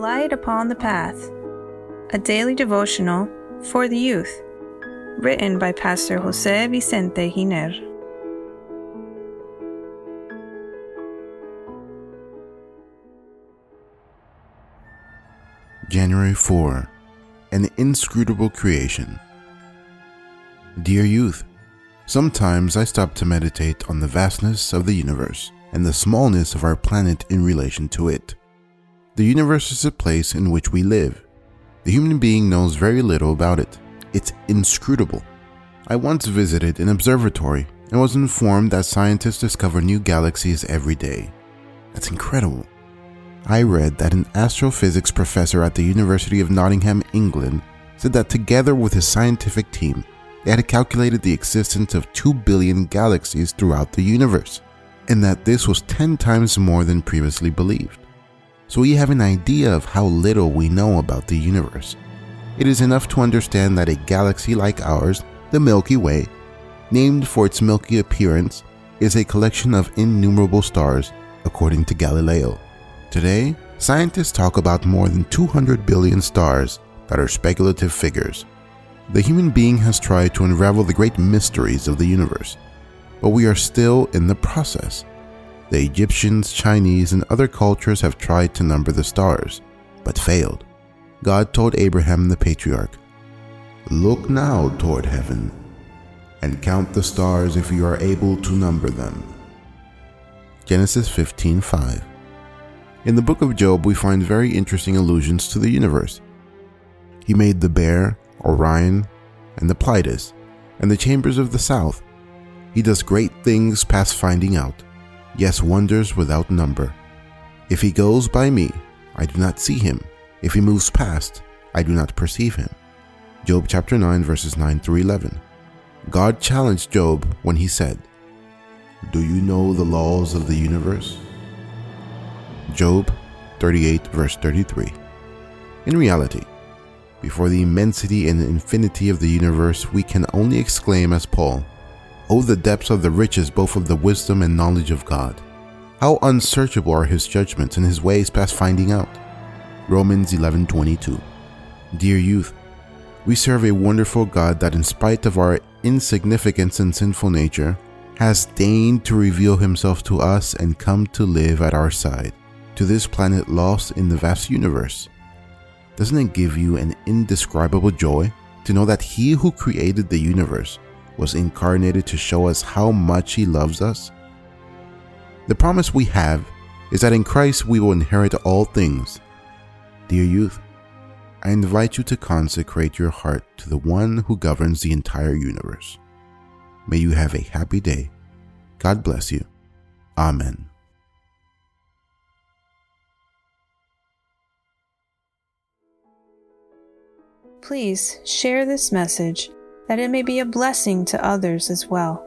Light Upon the Path, a daily devotional for the youth, written by Pastor Jose Vicente Giner. January 4 An Inscrutable Creation. Dear youth, sometimes I stop to meditate on the vastness of the universe and the smallness of our planet in relation to it. The universe is a place in which we live. The human being knows very little about it. It's inscrutable. I once visited an observatory and was informed that scientists discover new galaxies every day. That's incredible. I read that an astrophysics professor at the University of Nottingham, England, said that together with his scientific team, they had calculated the existence of 2 billion galaxies throughout the universe, and that this was 10 times more than previously believed. So we have an idea of how little we know about the universe. It is enough to understand that a galaxy like ours, the Milky Way, named for its milky appearance, is a collection of innumerable stars, according to Galileo. Today, scientists talk about more than 200 billion stars that are speculative figures. The human being has tried to unravel the great mysteries of the universe, but we are still in the process. The Egyptians, Chinese, and other cultures have tried to number the stars, but failed. God told Abraham the patriarch, Look now toward heaven, and count the stars if you are able to number them. Genesis 15:5. In the book of Job, we find very interesting allusions to the universe. He made the bear, Orion, and the Pleiades, and the chambers of the south. He does great things past finding out, yes, wonders without number. If he goes by me, I do not see him. If he moves past, I do not perceive him. Job chapter 9, verses 9 through 11. God challenged Job when he said, Do you know the laws of the universe? Job 38, verse 33. In reality, before the immensity and infinity of the universe, we can only exclaim as Paul, Oh, the depths of the riches both of the wisdom and knowledge of God! How unsearchable are his judgments and his ways past finding out. Romans 11:22. Dear youth, we serve a wonderful God that in spite of our insignificance and sinful nature, has deigned to reveal himself to us and come to live at our side to this planet lost in the vast universe. Doesn't it give you an indescribable joy to know that He who created the universe was incarnated to show us how much He loves us? The promise we have is that in Christ we will inherit all things. Dear youth, I invite you to consecrate your heart to the one who governs the entire universe. May you have a happy day. God bless you. Amen. Please share this message that it may be a blessing to others as well.